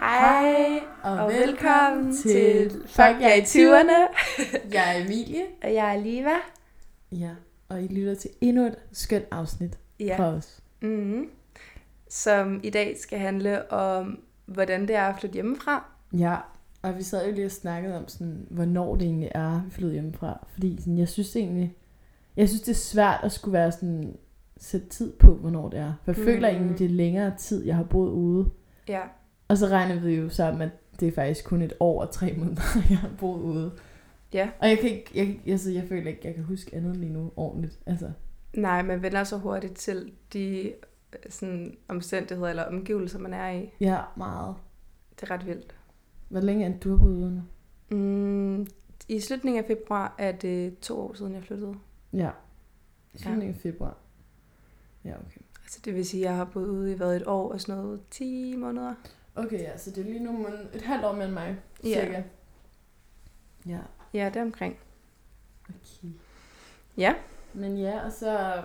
Hej og, og velkommen til Fuck jeg i 20'erne. Jeg er Emilie. Og jeg er Liva. Ja, og I lytter til endnu et skønt afsnit ja. fra os. Mm-hmm. Som i dag skal handle om, hvordan det er at flytte hjemmefra. Ja, og vi sad jo lige og snakkede om, sådan, hvornår det egentlig er, vi flytter hjemmefra. Fordi sådan, jeg synes egentlig, jeg synes det er svært at skulle være sådan, sætte tid på, hvornår det er. For jeg mm. føler egentlig, det er længere tid, jeg har boet ude. Ja. Og så regner vi jo sammen, at det er faktisk kun et år og tre måneder, jeg har boet ude. Ja. Og jeg kan ikke, jeg, altså, jeg føler ikke, jeg kan huske andet lige nu ordentligt. Altså. Nej, man vender så hurtigt til de sådan, omstændigheder eller omgivelser, man er i. Ja, meget. Det er ret vildt. Hvor længe er du boet ude nu? Mm, I slutningen af februar er det to år siden, jeg flyttede. Ja, i slutningen af februar. Ja, okay. Altså det vil sige, at jeg har boet ude i været et år og sådan noget 10 måneder. Okay, ja, så det er lige nu et halvt år mellem mig, cirka. Ja. Ja. Det er omkring. Okay. Ja. Men ja, og så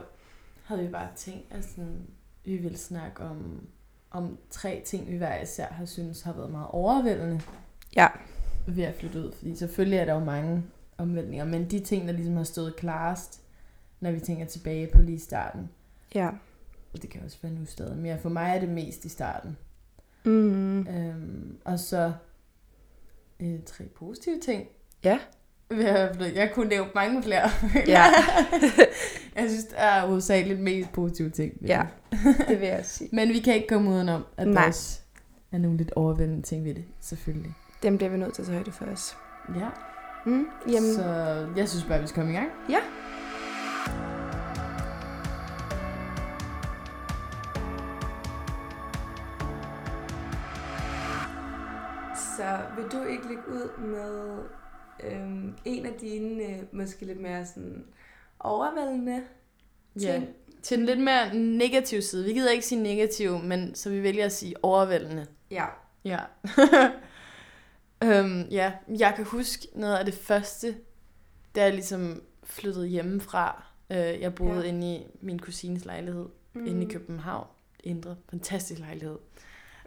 havde vi bare tænkt, at sådan, vi ville snakke om, om tre ting, vi hver især har synes har været meget overvældende. Ja. Ved at flytte ud. Fordi selvfølgelig er der jo mange omvæltninger, men de ting, der ligesom har stået klarest, når vi tænker tilbage på lige starten. Ja. Og det kan også være nu stadig, men for mig er det mest i starten. Mm. Øhm, og så øh, tre positive ting. Ja. Jeg, jeg kunne nævne mange flere. Ja. jeg synes, der er hovedsageligt mest positive ting. Ja, det vil jeg sige. Men vi kan ikke komme udenom, at Nej. der også er nogle lidt overvældende ting ved det, selvfølgelig. Dem bliver vi nødt til at tage højde for os. Ja. Mm, jamen. Så jeg synes bare, vi skal komme i gang. Ja. Lægge ud med øhm, en af dine øh, måske lidt mere sådan overvældende ting? Ja, til en lidt mere negativ side. Vi gider ikke sige negativ, men så vi vælger at sige overvældende. Ja. Ja. øhm, ja, jeg kan huske noget af det første, da jeg ligesom flyttede hjemmefra. Øh, jeg boede ja. inde i min kusines lejlighed, mm. inde i København. Indre, fantastisk lejlighed.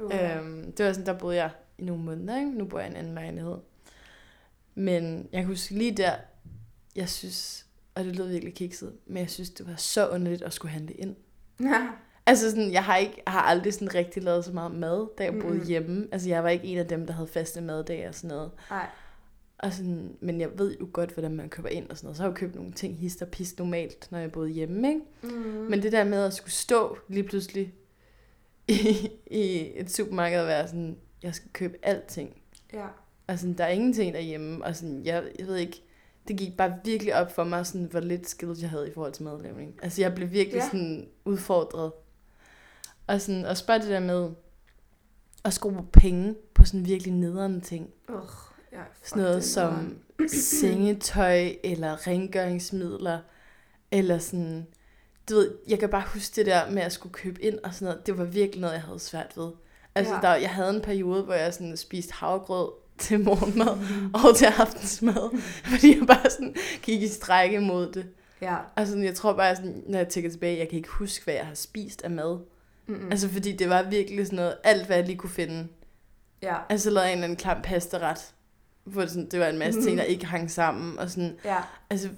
Øhm, det var sådan, der boede jeg i nogle måneder, ikke? Nu bor jeg i en anden lejlighed. Men jeg kan huske lige der, jeg synes, og det lød virkelig kikset, men jeg synes, det var så underligt at skulle handle ind. Altså sådan, jeg har, ikke, har aldrig sådan rigtig lavet så meget mad, da jeg boede Mm-mm. hjemme. Altså jeg var ikke en af dem, der havde faste maddage og sådan noget. Nej. Og sådan, men jeg ved jo godt, hvordan man køber ind og sådan noget. Så har jeg jo købt nogle ting hist og pist normalt, når jeg boede hjemme, ikke? Mm. Men det der med at skulle stå lige pludselig i, i et supermarked og være sådan, jeg skal købe alting. Ja. Og sådan, der er ingenting derhjemme. Og sådan, jeg, jeg ved ikke, det gik bare virkelig op for mig, sådan, hvor lidt skills jeg havde i forhold til madlavning. Altså jeg blev virkelig Ja. sådan udfordret. Og sådan, også bare det der med at skrue penge på sådan virkelig nederen ting. Uh, ja, Sådan noget som sengetøj eller rengøringsmidler. Eller sådan, du ved, jeg kan bare huske det der med at skulle købe ind og sådan noget. Det var virkelig noget, jeg havde svært ved. Altså, Ja. der, jeg havde en periode, hvor jeg sådan spiste havregrød til morgenmad og til aftensmad. Fordi jeg bare sådan gik i strække mod det. Ja. Altså, jeg tror bare, sådan, når jeg tænker tilbage, jeg kan ikke huske, hvad jeg har spist af mad. Mm-mm. Altså, fordi det var virkelig sådan noget, alt hvad jeg lige kunne finde. ja. Altså, så lavede en eller anden klam pastaret, hvor det, sådan, det var en masse ting, der ikke hang sammen. Og sådan, Ja. altså,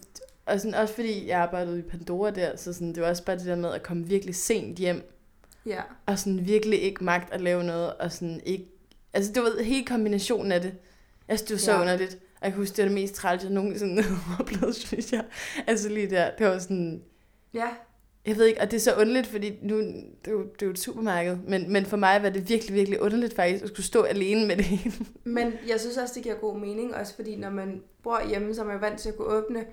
og sådan, også fordi jeg arbejdede i Pandora der, så sådan, det var også bare det der med at komme virkelig sent hjem, Ja. og sådan virkelig ikke magt at lave noget, og sådan ikke... Altså, det var hele kombinationen af det. Jeg synes, det var så Ja. underligt. Og jeg kan huske, det var det mest træls, jeg nogensinde har oplevet, synes jeg. Altså lige der, det var sådan... Ja. Jeg ved ikke, og det er så underligt, fordi nu, det er jo, det er jo et supermarked, men, men for mig var det virkelig, virkelig underligt faktisk, at skulle stå alene med det hele. Men jeg synes også, det giver god mening, også fordi når man bor hjemme, så er man vant til at kunne åbne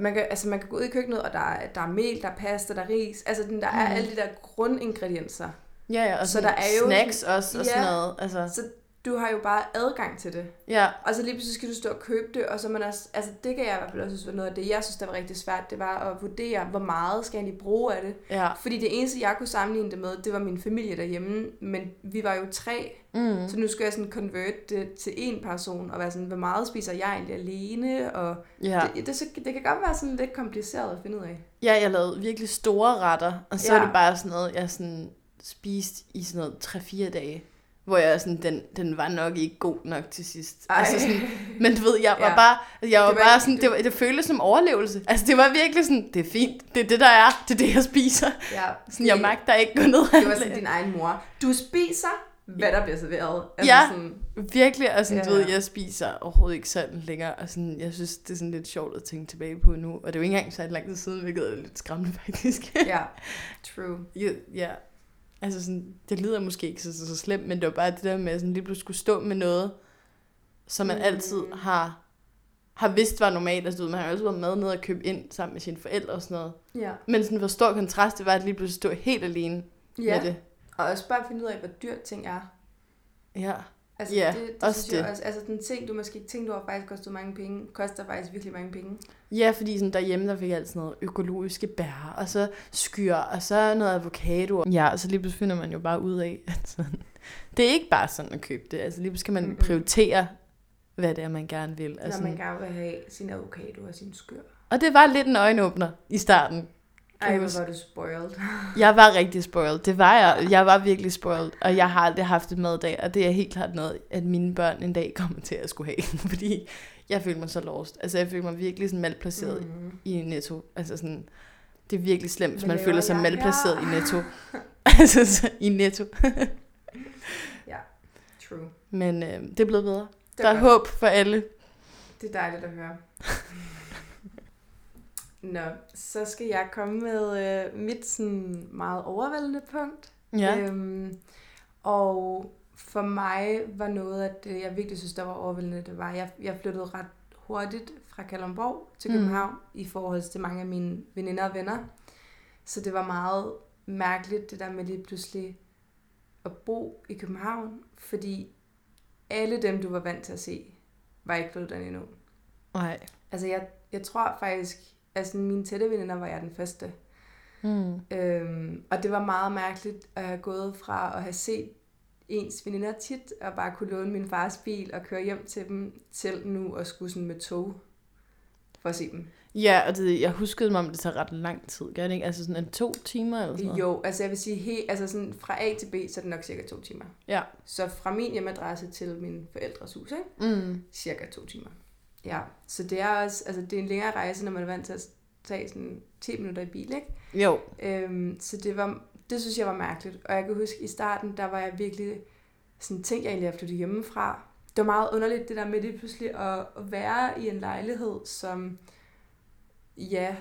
man kan, altså man kan gå ud i køkkenet, og der er, der er mel, der er pasta, der er ris. Altså den, der er Mhm. alle de der grundingredienser. Ja, ja, og Så der er er jo- snacks også, og Ja. sådan noget. Altså, Så du har jo bare adgang til det. ja, Og så lige pludselig skal du stå og købe det, og så man også, altså det kan jeg i hvert fald også synes var noget af det, jeg synes, der var rigtig svært, det var at vurdere, hvor meget skal jeg egentlig bruge af det. ja. Fordi det eneste, jeg kunne sammenligne det med, det var min familie derhjemme, men vi var jo tre, Mm. så nu skal jeg sådan convert det til en person, og være sådan, hvor meget spiser jeg egentlig alene, og Ja. det, det, så- det kan godt være sådan lidt kompliceret at finde ud af. ja, jeg lavede virkelig store retter, og så ja. er det bare sådan noget, jeg sådan spiste i sådan noget 3-4 dage. Hvor jeg sådan, den, den var nok ikke god nok til sidst. Ej. Altså sådan, men du ved, jeg var Ja. bare, jeg var, Det var bare sådan, det, var, det føltes som overlevelse. Altså det var virkelig sådan, det er fint, det er det, der er, det er det, jeg spiser. Ja, Sådan, jeg magter ikke gå ned Det var sådan din egen mor. Du spiser, hvad der bliver serveret. Altså Ja. Sådan, Virkelig, og sådan, ja. du ved, jeg spiser overhovedet ikke sådan længere, og sådan, jeg synes, det er sådan lidt sjovt at tænke tilbage på nu, og det er jo ikke engang så lang tid siden, hvilket er lidt skræmmende faktisk. ja, true. ja, ja, altså sådan, det lyder måske ikke så, så, så slemt, men det var bare det der med, at sådan lige pludselig skulle stå med noget, som man Mm. altid har, har vidst var normalt, altså man har jo altid været med ned og købe ind sammen med sine forældre og sådan noget, Ja. men sådan, hvor stor kontrast det var, at lige pludselig stå helt alene ja. med det. Og også bare finde ud af, hvor dyrt ting er. Ja, Altså, Ja, det, det også synes jeg det. også. Altså, den ting, du måske ikke tænkte over, faktisk kostede mange penge, koster faktisk virkelig mange penge. Ja, fordi sådan derhjemme, der fik jeg altid noget økologiske bær, og så skyr, og så noget avocado. Ja, og så lige pludselig finder man jo bare ud af, at sådan, det er ikke bare sådan at købe det. Altså lige pludselig skal man Mm-mm. prioritere, hvad det er, man gerne vil. Når Altså, man gerne vil have sin avocado og sin skyr. og det var lidt en øjenåbner i starten. Ej, hvor var du spoiled. Jeg var rigtig spoiled. Det var jeg. Jeg var virkelig spoiled. Og jeg har aldrig haft et maddag. Og det er helt klart noget, at mine børn en dag kommer til at skulle have. Fordi jeg følte mig så lost. Altså jeg følte mig virkelig sådan malplaceret Mm. i Netto. Altså sådan, det er virkelig slemt, hvis man føler sig jeg malplaceret her? i Netto. altså så, i Netto. True. Men øh, det er blevet bedre. Det Der er godt. håb for alle. Det er dejligt at høre. Nå, så skal jeg komme med øh, mit sådan meget overvældende punkt. Ja. Øhm, og for mig var noget af det, jeg virkelig synes, der var overvældende, det var, at jeg, jeg flyttede ret hurtigt fra Kalundborg til Mm. København mm. i forhold til mange af mine veninder og venner. Så det var meget mærkeligt, det der med lige pludselig at bo i København, fordi alle dem, du var vant til at se, var ikke flyttet derind endnu. Nej. Altså, jeg, jeg tror faktisk, altså mine tætte veninder var jeg den første. Mm. Øhm, og det var meget mærkeligt at have gået fra at have set ens veninder tit, og bare kunne låne min fars bil og køre hjem til dem, til nu at skulle sådan med tog for at se dem. Ja, og det, jeg huskede mig om, det tager ret lang tid, gør det ikke? Altså sådan en to timer eller sådan noget? Jo, altså jeg vil sige, he, altså sådan fra A til B, så er det nok cirka to timer. Ja. Så fra min hjemmeadresse til min forældres hus, ikke? Mm. cirka to timer. Ja, så det er også, altså det er en længere rejse, når man er vant til at tage sådan 10 minutter i bil, ikke? Jo. Øhm, så det var, det synes jeg var mærkeligt. Og jeg kan huske, i starten, der var jeg virkelig sådan, tænkte jeg egentlig at flytte hjemmefra. Det var meget underligt, det der med det pludselig at, at være i en lejlighed, som, ja,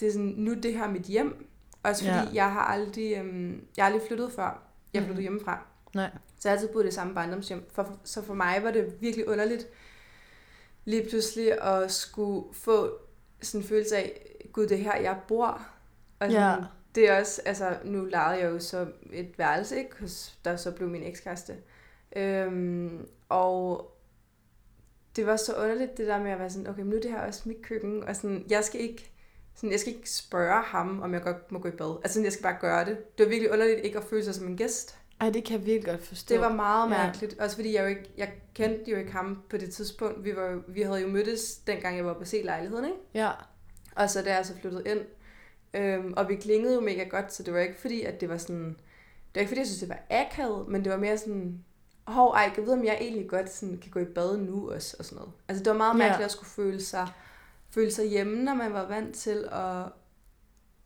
det er sådan, nu er det her mit hjem. Også fordi Ja. jeg har aldrig, øhm, jeg har aldrig flyttet før. Jeg flyttede Mhm. hjemmefra. Nej. Så jeg har altid boet i det samme barndomshjem. For, så for mig var det virkelig underligt lige pludselig at skulle få sådan en følelse af, gud, det er her, jeg bor. Og sådan, Ja. det er også, altså nu lejede jeg jo så et værelse, ikke, der så blev min ekskæreste. Øhm, og det var så underligt, det der med at være sådan, okay, men nu er det her også mit køkken, og sådan, jeg skal ikke, sådan, jeg skal ikke spørge ham, om jeg godt må gå i bad. Altså, sådan, jeg skal bare gøre det. Det var virkelig underligt ikke at føle sig som en gæst. Ej, det kan jeg virkelig godt forstå. Det var meget Ja. mærkeligt. Ja. Også fordi jeg jo ikke, jeg kendte jo ikke ham på det tidspunkt. Vi, var, vi havde jo mødtes, dengang jeg var på se lejligheden, ikke? Ja. Og så da jeg så flyttede ind. Øhm, og vi klingede jo mega godt, så det var ikke fordi, at det var sådan... Det var ikke fordi, jeg synes, det var akavet, men det var mere sådan... Hov, ej, jeg ved, om jeg egentlig godt sådan, kan gå i bad nu også, og sådan noget. Altså, det var meget Ja. mærkeligt at skulle føle sig, føle sig hjemme, når man var vant til at,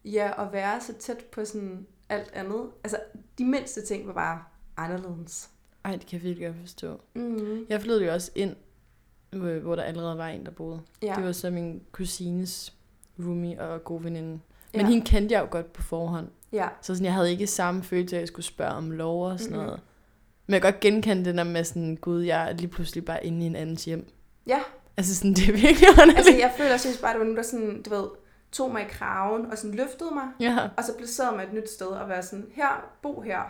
ja, at være så tæt på sådan alt andet. Altså, de mindste ting var bare anderledes. Ej, det kan jeg virkelig godt forstå. Mm. Jeg flyttede jo også ind, øh, hvor der allerede var en, der boede. Ja. Det var så min kusines roomie og god veninde. Men Ja. hende kendte jeg jo godt på forhånd. Ja, Så sådan, jeg havde ikke samme følelse af, at jeg skulle spørge om lov og sådan Mhm. noget. Men jeg kan godt genkende det der med sådan, gud, jeg er lige pludselig bare inde i en andens hjem. ja. Altså sådan, det er virkelig underligt. Altså, jeg føler synes bare, at det var nogen, der sådan, du ved, tog mig i kraven og sådan løftede mig, Ja, og så placerede mig et nyt sted og være sådan, her, bo her.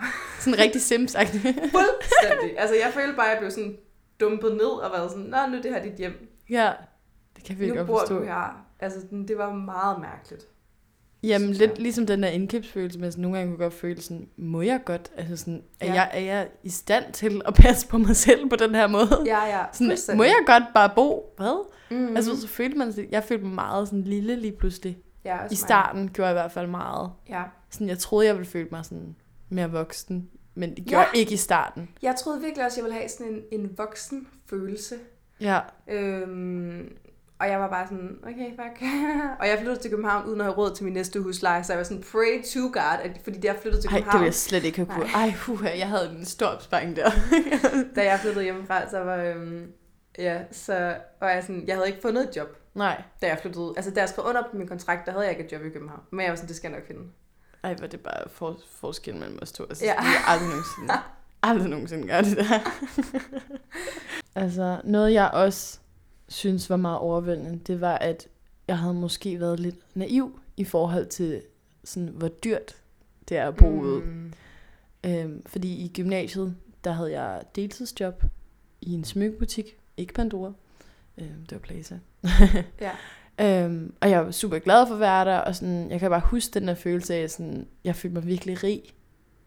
sådan rigtig sims Fuldstændig. altså, jeg følte bare, at jeg blev sådan dumpet ned og været sådan, nå, nu er det her dit hjem. Ja, det kan Nu virkelig bor godt forstå. du her. Altså, det var meget mærkeligt. Jamen lidt ligesom den der indkøbsfølelse, men sådan, nogle gange kunne jeg godt føle sådan, må jeg godt? Altså sådan, er, Ja. jeg, er jeg i stand til at passe på mig selv på den her måde? Ja, ja, Sådan, må jeg godt bare bo? Hvad? Mm. Altså så følte man, sig- jeg følte mig meget sådan lille lige pludselig. ja, I mig. starten gjorde jeg i hvert fald meget. Ja. Sådan, jeg troede, jeg ville føle mig sådan mere voksen, men det gjorde Ja. ikke i starten. Jeg troede virkelig også, jeg ville have sådan en, en voksen følelse. Ja. Øhm, og jeg var bare sådan, okay, fuck. og jeg flyttede til København uden at have råd til min næste husleje, så jeg var sådan, pray to God, at, fordi da jeg flyttede til Ej, København... det ville jeg slet ikke have kunne. Ej, huha, jeg havde en stor opsparing der. da jeg flyttede hjemmefra, så var... Øhm, ja, så var jeg sådan, jeg havde ikke fundet et job, Nej. da jeg flyttede. Altså, da jeg skrev under på min kontrakt, der havde jeg ikke et job i København. Men jeg var sådan, det skal jeg nok finde. Ej, hvor er det bare for, forskel mellem os to. Altså, Ja. jeg aldrig nogensinde, aldrig nogensinde gøre det der. altså, noget jeg også synes var meget overvældende, det var, at jeg havde måske været lidt naiv i forhold til, sådan, hvor dyrt det er at bo ude. Mm. Øhm, fordi i gymnasiet, der havde jeg deltidsjob i en smykkebutik. Ikke Pandora. Øhm, det var Plaza. Ja. øhm, og jeg var super glad for at være der, og sådan, jeg kan bare huske den der følelse af, at sådan, jeg følte mig virkelig rig.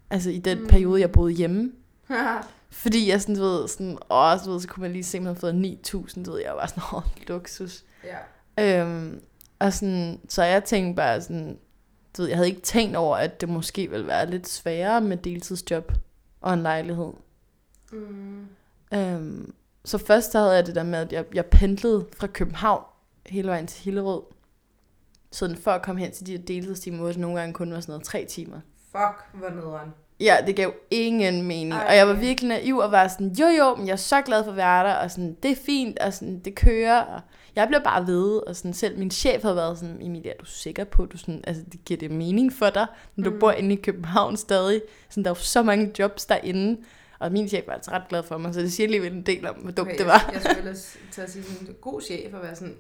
Altså i den mm. periode, jeg boede hjemme. Fordi jeg sådan, du ved, sådan, åh, du ved, så kunne man lige se, at man havde fået 9.000, du ved, jeg var sådan, åh, luksus. ja. Øhm, og sådan, så jeg tænkte bare sådan, du ved, jeg havde ikke tænkt over, at det måske ville være lidt sværere med deltidsjob og en lejlighed. Mm. Øhm, så først så havde jeg det der med, at jeg, jeg pendlede fra København hele vejen til Hillerød. Sådan for at komme hen til de her deltidstimer, hvor det nogle gange kun var sådan noget tre timer. Fuck, hvor nederen. Ja, det gav ingen mening. Ej. Og jeg var virkelig naiv og var sådan, jo jo, men jeg er så glad for at være der, og sådan, det er fint, og sådan, det kører, og jeg bliver bare ved, og sådan, selv min chef havde været sådan, Emilie, er du sikker på, du sådan, altså, det giver det mening for dig, når du Mm. bor inde i København stadig? Sådan, der er jo så mange jobs derinde, og min chef var altså ret glad for mig, så det siger alligevel en del om, hvor dumt Okay, det var. Jeg, jeg skulle ellers til at sige sådan, en god chef og være sådan,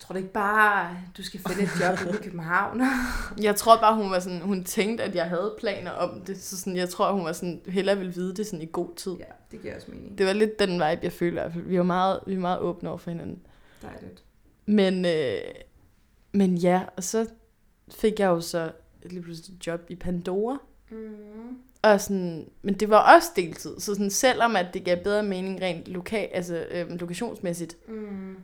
tror du ikke bare, du skal finde et job i København? Jeg tror bare, hun var sådan, hun tænkte, at jeg havde planer om det, så sådan, jeg tror, hun var sådan, hellere ville vide det sådan i god tid. ja, det giver også mening. Det var lidt den vibe, jeg føler. i hvert fald. Vi var meget, vi var meget åbne over for hinanden. Dejligt. Men, øh, men ja, og så fik jeg jo så lige pludselig et job i Pandora. Mm. Og sådan, men det var også deltid, så sådan, selvom at det gav bedre mening rent lokal, altså, øh, lokationsmæssigt, Mm.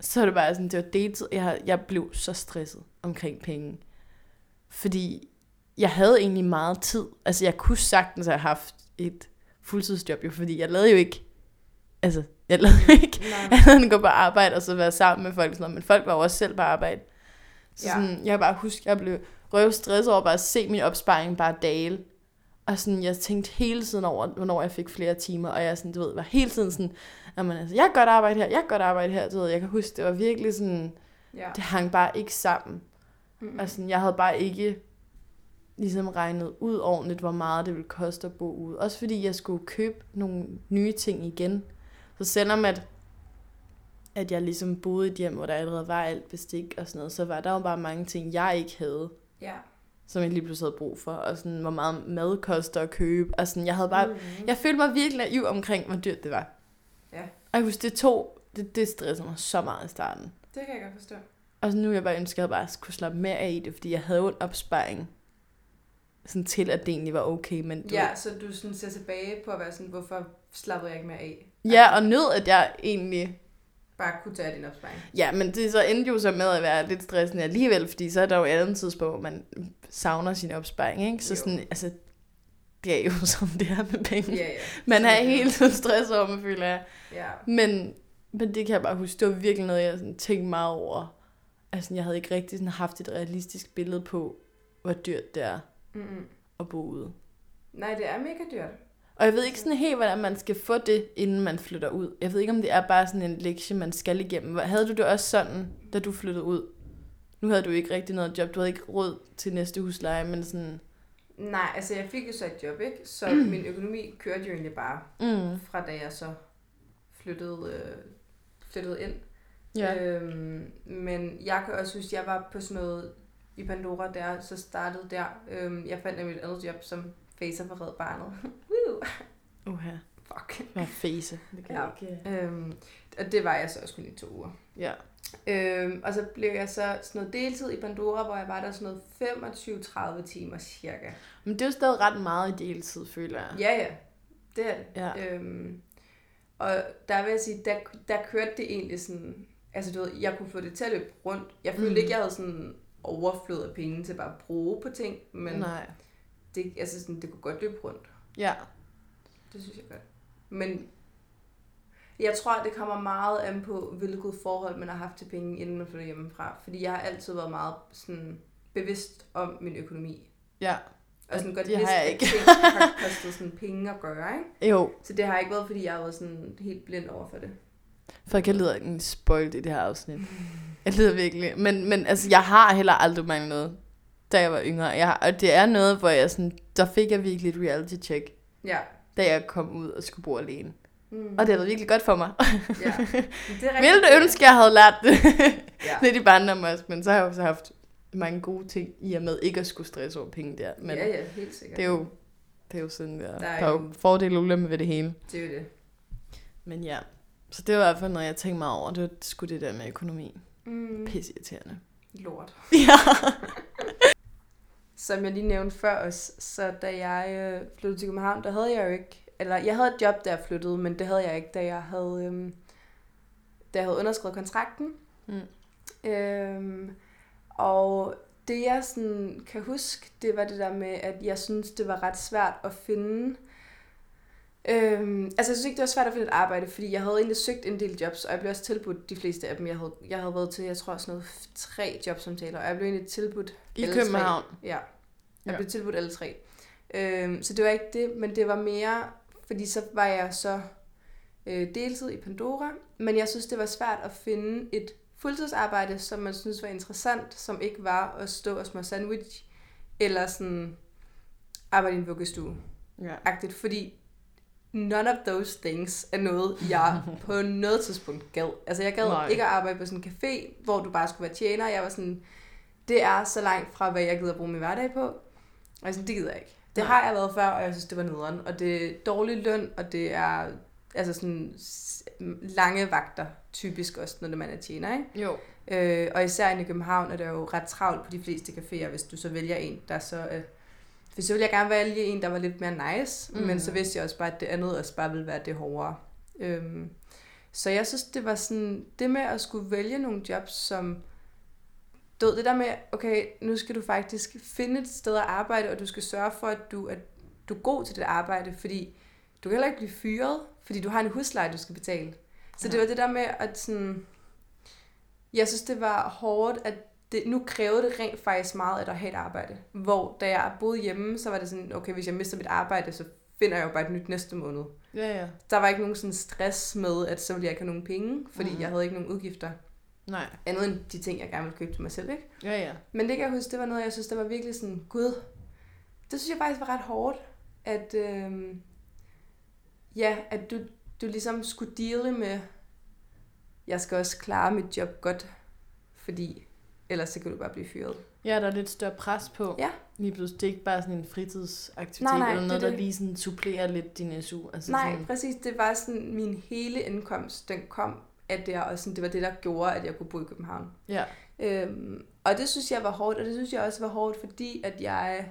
Så er det bare sådan, det var deltid. Jeg, jeg blev så stresset omkring penge. Fordi jeg havde egentlig meget tid. Altså jeg kunne sagtens have haft et fuldtidsjob jo, fordi jeg lavede jo ikke, altså jeg lavede jo ikke andet end at gå på arbejde og så være sammen med folk. Sådan noget. Men folk var jo også selv på arbejde. Så Ja. sådan, jeg kan bare huske, jeg blev røv stresset over bare at se min opsparing bare dale. Og sådan, jeg tænkte hele tiden over, hvornår jeg fik flere timer, og jeg sådan, du ved, var hele tiden sådan, jamen, altså, jeg kan godt arbejde her, jeg kan godt arbejde her, du ved, jeg kan huske, det var virkelig sådan, Ja. det hang bare ikke sammen. Mm. Og sådan, jeg havde bare ikke ligesom regnet ud ordentligt, hvor meget det ville koste at bo ude. Også fordi jeg skulle købe nogle nye ting igen. Så selvom at, at jeg ligesom boede i et hjem, hvor der allerede var alt bestik og sådan noget, så var der jo bare mange ting, jeg ikke havde, Ja. som jeg lige pludselig havde brug for. Og sådan, hvor meget mad koster at købe. Og sådan, jeg havde bare, Mm. jeg følte mig virkelig naiv omkring, hvor dyrt det var. Ja. Og jeg husker, det tog, det, det stressede mig så meget i starten. Det kan jeg godt forstå. Og så nu jeg bare ønsket, at jeg bare kunne slappe mere af i det, fordi jeg havde jo en opsparing, sådan til at det egentlig var okay. Men du Ja, så du sådan ser tilbage på at være sådan, hvorfor slappede jeg ikke mere af? ja, og nød, at jeg egentlig... Bare kunne tage din opsparing. Ja, men det så endte jo så med at være lidt stressende alligevel, fordi så er der jo et andet tidspunkt, hvor man savner sin opsparing, ikke? Så Jo. sådan, altså, det er jo som det er med penge. Ja, ja. Man er helt tiden stresset over, man føler jeg. Ja. Men, men det kan jeg bare huske, det var virkelig noget, jeg sådan tænkte meget over. Altså, jeg havde ikke rigtig sådan haft et realistisk billede på, hvor dyrt det er Mm-mm. at bo ude. Nej, det er mega dyrt. Og jeg ved ikke sådan helt, hvordan man skal få det, inden man flytter ud. Jeg ved ikke, om det er bare sådan en lektie, man skal igennem. Havde du det også sådan, da du flyttede ud? Nu havde du ikke rigtig noget job. Du havde ikke råd til næste husleje, men sådan... Nej, altså jeg fik jo så et job, ikke? Så min økonomi kørte jo egentlig bare Mm, fra da jeg så flyttede, øh, flyttede ind. ja. Øhm, men jeg kan også huske, at jeg var på sådan noget i Pandora der, så startede der. Øhm, jeg fandt nemlig et andet job som facer for Red Barnet. Woo! Uha. Fuck. Hvad fase. Det kan Ja. ikke... Øhm, og det var jeg så også kun i to uger. Ja. Øhm, og så blev jeg så sådan noget deltid i Pandora, hvor jeg var der sådan noget 25-30 timer cirka. Men det er jo stadig ret meget i deltid, føler jeg. Ja, ja. Det er det. Ja. Øhm, og der vil jeg sige, der, der kørte det egentlig sådan... Altså du ved, jeg kunne få det til at løbe rundt. Jeg følte Mm. ikke, jeg havde sådan overflod af penge til bare at bruge på ting, men Nej. det, altså sådan, det kunne godt løbe rundt. Ja. det synes jeg godt. Men jeg tror, det kommer meget an på, hvilket forhold man har haft til penge, inden man flytter hjemmefra. Fordi jeg har altid været meget sådan, bevidst om min økonomi. Ja. Og sådan godt Det har vidst, jeg at ikke. ting har kostet sådan penge at gøre, ikke? Jo, Så det har ikke været, fordi jeg har været sådan helt blind over for det. for jeg lyder en spoilt i det her afsnit. Jeg lyder virkelig. Men, men altså, jeg har heller aldrig manglet noget, da jeg var yngre. Jeg, har- og det er noget, hvor jeg sådan, der fik jeg virkelig et reality check, Ja. da jeg kom ud og skulle bo alene. Mm. Og det har været virkelig godt for mig. ja. Det er Ville du ønske, jeg havde lært det Ja. lidt i barndommen også, men så har jeg også haft mange gode ting i og med ikke at skulle stresse over penge der. Men ja, ja, helt sikkert. det er jo, det er jo sådan, der, Der der er er, jo fordele og ulemper ved det hele. Det er jo det. Men ja, så det var i hvert fald noget, jeg tænkte meget over. Det var sgu det der med økonomi. Mm. Pisse irriterende. Lort. Ja. Som jeg lige nævnte før os, så da jeg øh, flyttede til København, der havde jeg jo ikke, eller jeg havde et job, da jeg flyttede, men det havde jeg ikke, da jeg havde, øhm, da jeg havde underskrevet kontrakten. Mm. Øhm, og det jeg sådan kan huske, det var det der med, at jeg synes, det var ret svært at finde... Øhm, altså jeg synes ikke, det var svært at finde et arbejde, fordi jeg havde egentlig søgt en del jobs, og jeg blev også tilbudt de fleste af dem. Jeg havde, jeg havde været til, jeg tror sådan noget tre jobsamtaler, og jeg blev egentlig tilbudt I alle tre. København. Ja, jeg Ja. blev tilbudt alle tre. Øhm, så det var ikke det, men det var mere, fordi så var jeg så øh, deltid i Pandora, men jeg synes, det var svært at finde et fuldtidsarbejde, som man synes var interessant, som ikke var at stå og små sandwich, eller sådan arbejde i en vuggestue. Ja. Agtigt, fordi none of those things er noget, jeg på noget tidspunkt gad. Altså jeg gad Nej. Ikke at arbejde på sådan en café, hvor du bare skulle være tjener. Jeg var sådan, det er så langt fra, hvad jeg gider bruge min hverdag på. Og jeg sådan, det gider jeg ikke. Det har jeg været før, og jeg synes, det var nederen. Og det er dårlig løn, og det er altså sådan lange vagter, typisk også, når man er tjener, ikke? Jo. Øh, og især i København er det jo ret travlt på de fleste caféer, hvis du så vælger en, der så... Øh, hvis så ville jeg gerne vælge en, der var lidt mere nice. Mm. men så vidste jeg også bare, at det andet også bare ville være det hårdere. Øhm, så jeg synes, det var sådan, det med at skulle vælge nogle jobs, som, du ved, det der med, okay, nu skal du faktisk finde et sted at arbejde, og du skal sørge for, at du, at du er god til det arbejde, fordi du kan heller ikke blive fyret, fordi du har en husleje, du skal betale. Så det Ja. var det der med, at sådan, jeg synes, det var hårdt, at det, nu krævede det rent faktisk meget, at at have et arbejde. Hvor da jeg boede hjemme, så var det sådan, okay, hvis jeg mister mit arbejde, så finder jeg jo bare et nyt næste måned. Ja, ja. Der var ikke nogen sådan stress med, at så ville jeg ikke have nogen penge, fordi Mhm. jeg havde ikke nogen udgifter. Nej. Andet end de ting, jeg gerne ville købe til mig selv, ikke? Ja, ja. Men det kan jeg huske, det var noget, jeg synes, der var virkelig sådan, gud, det synes jeg faktisk var ret hårdt, at, øhm, ja, at du, du ligesom skulle deale med, jeg skal også klare mit job godt, fordi ellers så kan du bare blive fyret. Ja, der er lidt større pres på. Ja. Lige pludselig. Det er ikke bare sådan en fritidsaktivitet, Nej, nej, eller noget, det er der det. lige sådan supplerer lidt din SU. Altså Nej, Sådan, præcis, det var sådan, min hele indkomst, den kom af det, og sådan, det var det, der gjorde, at jeg kunne bo i København. ja. Øhm, og det synes jeg var hårdt, og det synes jeg også var hårdt, fordi at jeg...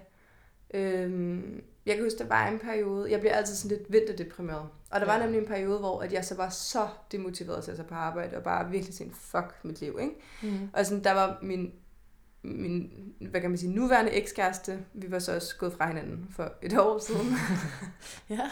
Øhm, jeg kan huske, der var en periode, jeg bliver altid sådan lidt vinterdeprimeret. Og der var Ja. nemlig en periode, hvor at jeg så var så demotiveret til at tage på arbejde, og bare virkelig sådan, fuck mit liv, ikke? Mm. Og sådan, der var min, min, hvad kan man sige, nuværende ekskæreste, vi var så også gået fra hinanden for et år siden. Ja.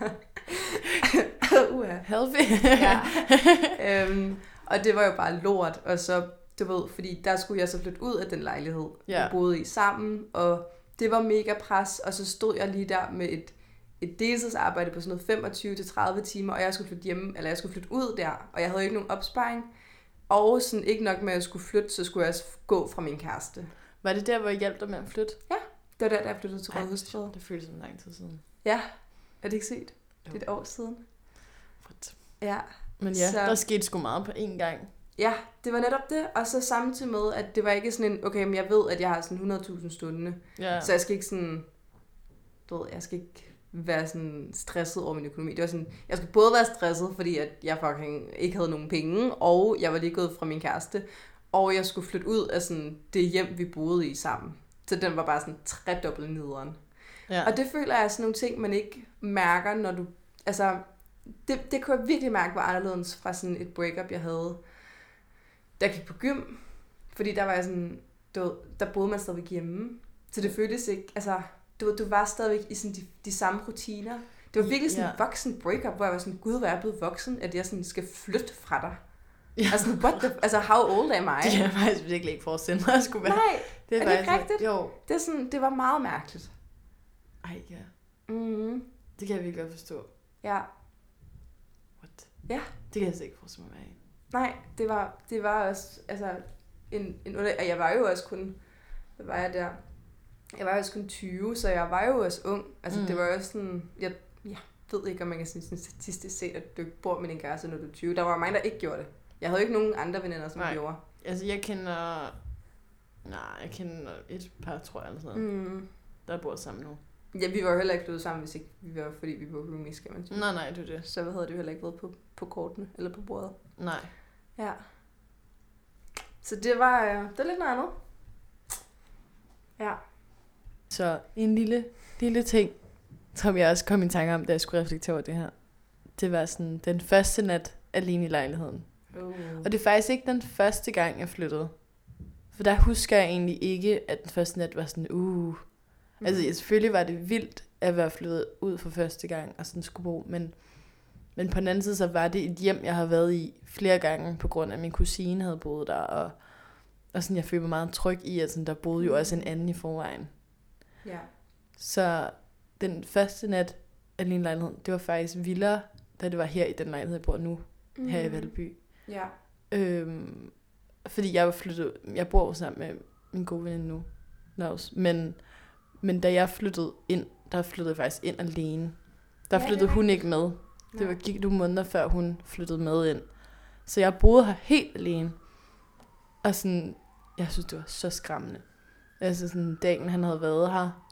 Uha. Healthy. ja. øhm, og det var jo bare lort, og så, du ved, fordi der skulle jeg så flytte ud af den lejlighed, Ja. vi boede i sammen, og det var mega pres, og så stod jeg lige der med et, et deltidsarbejde på sådan noget 25-30 timer, og jeg skulle flytte hjem, eller jeg skulle flytte ud der, og jeg havde jo ikke nogen opsparing, og sådan ikke nok med at jeg skulle flytte, så skulle jeg også gå fra min kæreste. Var det der, hvor jeg hjalp dig med at flytte? Det var der, da jeg flyttede til Rådhusstræde. Det føles som lang tid siden. Ja, er det ikke set? Det er et år siden. What? Ja. Men ja, Så- der skete sgu meget på én gang. Ja, det var netop det. Og så samtidig med, at det var ikke sådan en, okay, men jeg ved, at jeg har sådan 100.000 stående. Ja. Ja. Så jeg skal ikke sådan, du ved, jeg skal ikke være sådan stresset over min økonomi. Det var sådan, jeg skulle både være stresset, fordi at jeg fucking ikke havde nogen penge, og jeg var lige gået fra min kæreste, og jeg skulle flytte ud af sådan det hjem, vi boede i sammen. Så den var bare sådan tredobbelt nederen. ja. Og det føler jeg er sådan nogle ting, man ikke mærker, når du... Altså, det, det kunne jeg virkelig mærke var anderledes fra sådan et breakup, jeg havde, da jeg gik på gym. Fordi der var jeg sådan... Du ved, der boede man stadigvæk hjemme. Så det føltes ikke... Altså, du, du var stadigvæk i sådan de, de samme rutiner. Det var virkelig sådan en Ja. voksen breakup, hvor jeg var sådan, gud, hvor er jeg blevet voksen, at jeg sådan skal flytte fra dig. Ja. Altså, what the, altså, how old am I? Det kan jeg faktisk virkelig ikke forestille mig, at skulle være. Nej, det er det ikke rigtigt? Jo. det, er sådan, det var meget mærkeligt. Ej, ja. Mm, Det kan jeg virkelig godt forstå. ja, What? Ja. Det kan jeg slet ikke forestille mig i. nej, det var, det var også, altså, en, en, og jeg var jo også kun, hvad var jeg der? Jeg var jo også kun 20, så jeg var jo også ung. Altså, Mm. det var jo sådan, jeg, jeg ved ikke, om man kan sige sådan statistisk set, at du ikke bor med din kæreste, når du er 20. Der var mange, der ikke gjorde det. Jeg havde ikke nogen andre veninder, som Nej. gjorde. Altså, jeg kender... Nej, jeg kender et par, tror jeg, eller sådan noget, Mm. der bor sammen nu. Ja, vi var jo heller ikke blevet sammen, hvis ikke vi var, fordi vi var roomies, skal man sige. Nej, nej, det er det. Så hvad havde det jo heller ikke været på, på kortene, eller på bordet. Nej. Ja. Så det var, øh, det var lidt noget andet. Ja. Så en lille, lille ting, som jeg også kom i tanke om, da jeg skulle reflektere over det her. Det var sådan den første nat alene i lejligheden. Uh. Og det er faktisk ikke den første gang, jeg flyttede. For der husker jeg egentlig ikke, at den første nat var sådan, uh. Mm. Altså selvfølgelig var det vildt at være flyttet ud for første gang og sådan skulle bo, men, men på den anden side, så var det et hjem, jeg har været i flere gange, på grund af, at min kusine havde boet der, og, og sådan, jeg følte mig meget tryg i, at sådan, der boede jo også en anden i forvejen. Ja. Så den første nat alene i lejligheden, det var faktisk vildere, da det var her i den lejlighed, jeg bor nu, mm. her i Valby. Ja. Øhm, fordi jeg var flyttet, jeg bor jo sammen med min gode veninde nu, Laus. Men, men da jeg flyttede ind, der flyttede jeg faktisk ind alene. Der Ja, flyttede hun ikke med. Det var, gik nogle måneder før hun flyttede med ind. Så jeg boede her helt alene. Og sådan, jeg synes, det var så skræmmende. Altså sådan, dagen han havde været her,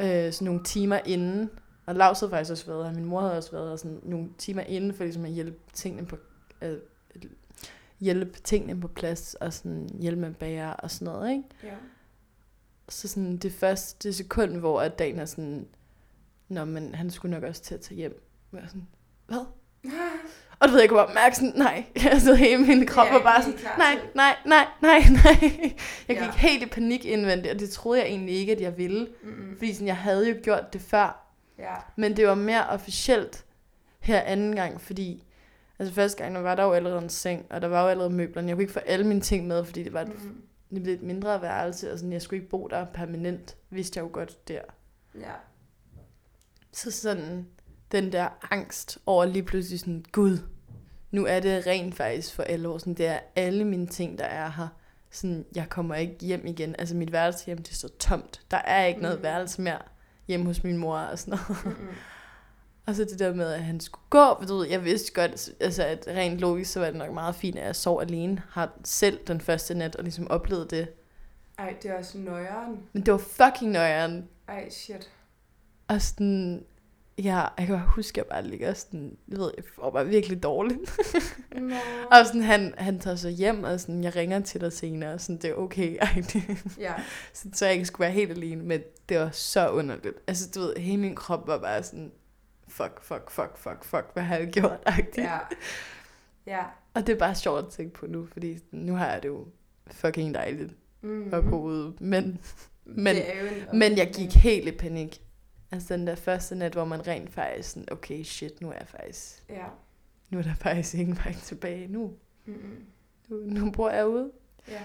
øh, sådan nogle timer inden, og Lars havde faktisk også været her, min mor havde også været her, sådan nogle timer inden, for ligesom at hjælpe tingene på, øh, hjælpe tingene på plads, og sådan hjælpe med bager og sådan noget, ikke? Ja. Så sådan det første sekund, hvor at dagen er sådan, Nå, men han skulle nok også til at tage hjem. Jeg er sådan, hvad? Og du ved, jeg kunne bare mærke sådan, nej, altså hele min krop var bare sådan, nej, nej, nej, nej, nej. Jeg Ja. gik helt i panik indvendigt, og det troede jeg egentlig ikke, at jeg ville. Mm-mm. Fordi sådan, jeg havde jo gjort det før, Ja. men det var mere officielt her anden gang, fordi altså første gang, der var der jo allerede en seng, og der var jo allerede møblerne. Jeg kunne ikke få alle mine ting med, fordi det var et, Mm-mm. det blev et mindre værelse, og sådan, jeg skulle ikke bo der permanent, vidste jeg jo godt der. Ja. Så sådan den der angst over lige pludselig sådan, gud, nu er det rent faktisk for alle år. Sådan, det er alle mine ting, der er her. Sådan, jeg kommer ikke hjem igen. Altså mit værelse hjem, det står tomt. Der er ikke noget Mm. værelse mere hjemme hos min mor og sådan noget. Mm-mm. Og så det der med, at han skulle gå, for du ved, jeg vidste godt, altså at rent logisk, så var det nok meget fint, at jeg sov alene, har selv den første nat, og ligesom oplevet det. Ej, det er også nøjeren. Men det var fucking nøjeren. Ej, shit. Og sådan, ja, jeg kan bare huske, at jeg bare ligger sådan, jeg ved, jeg får bare virkelig dårligt. Nå. Og sådan, han, han tager så hjem, og sådan, jeg ringer til dig senere, og sådan, det er okay, ej, det, Ja. så, så jeg ikke skulle være helt alene, men det var så underligt. Altså, du ved, hele min krop var bare sådan, fuck, fuck, fuck, fuck, fuck, hvad har jeg gjort, agtigt. Ja. Ja. Og det er bare sjovt at tænke på nu, fordi nu har jeg det jo fucking dejligt Mm-hmm. bo ude. Men, men, en men jeg gik helt i panik. Altså den der første nat, hvor man rent faktisk sådan, okay shit, nu er jeg faktisk, Ja. nu er der faktisk ingen vej tilbage nu. Mm-mm. Nu, nu bor jeg ude. Ja.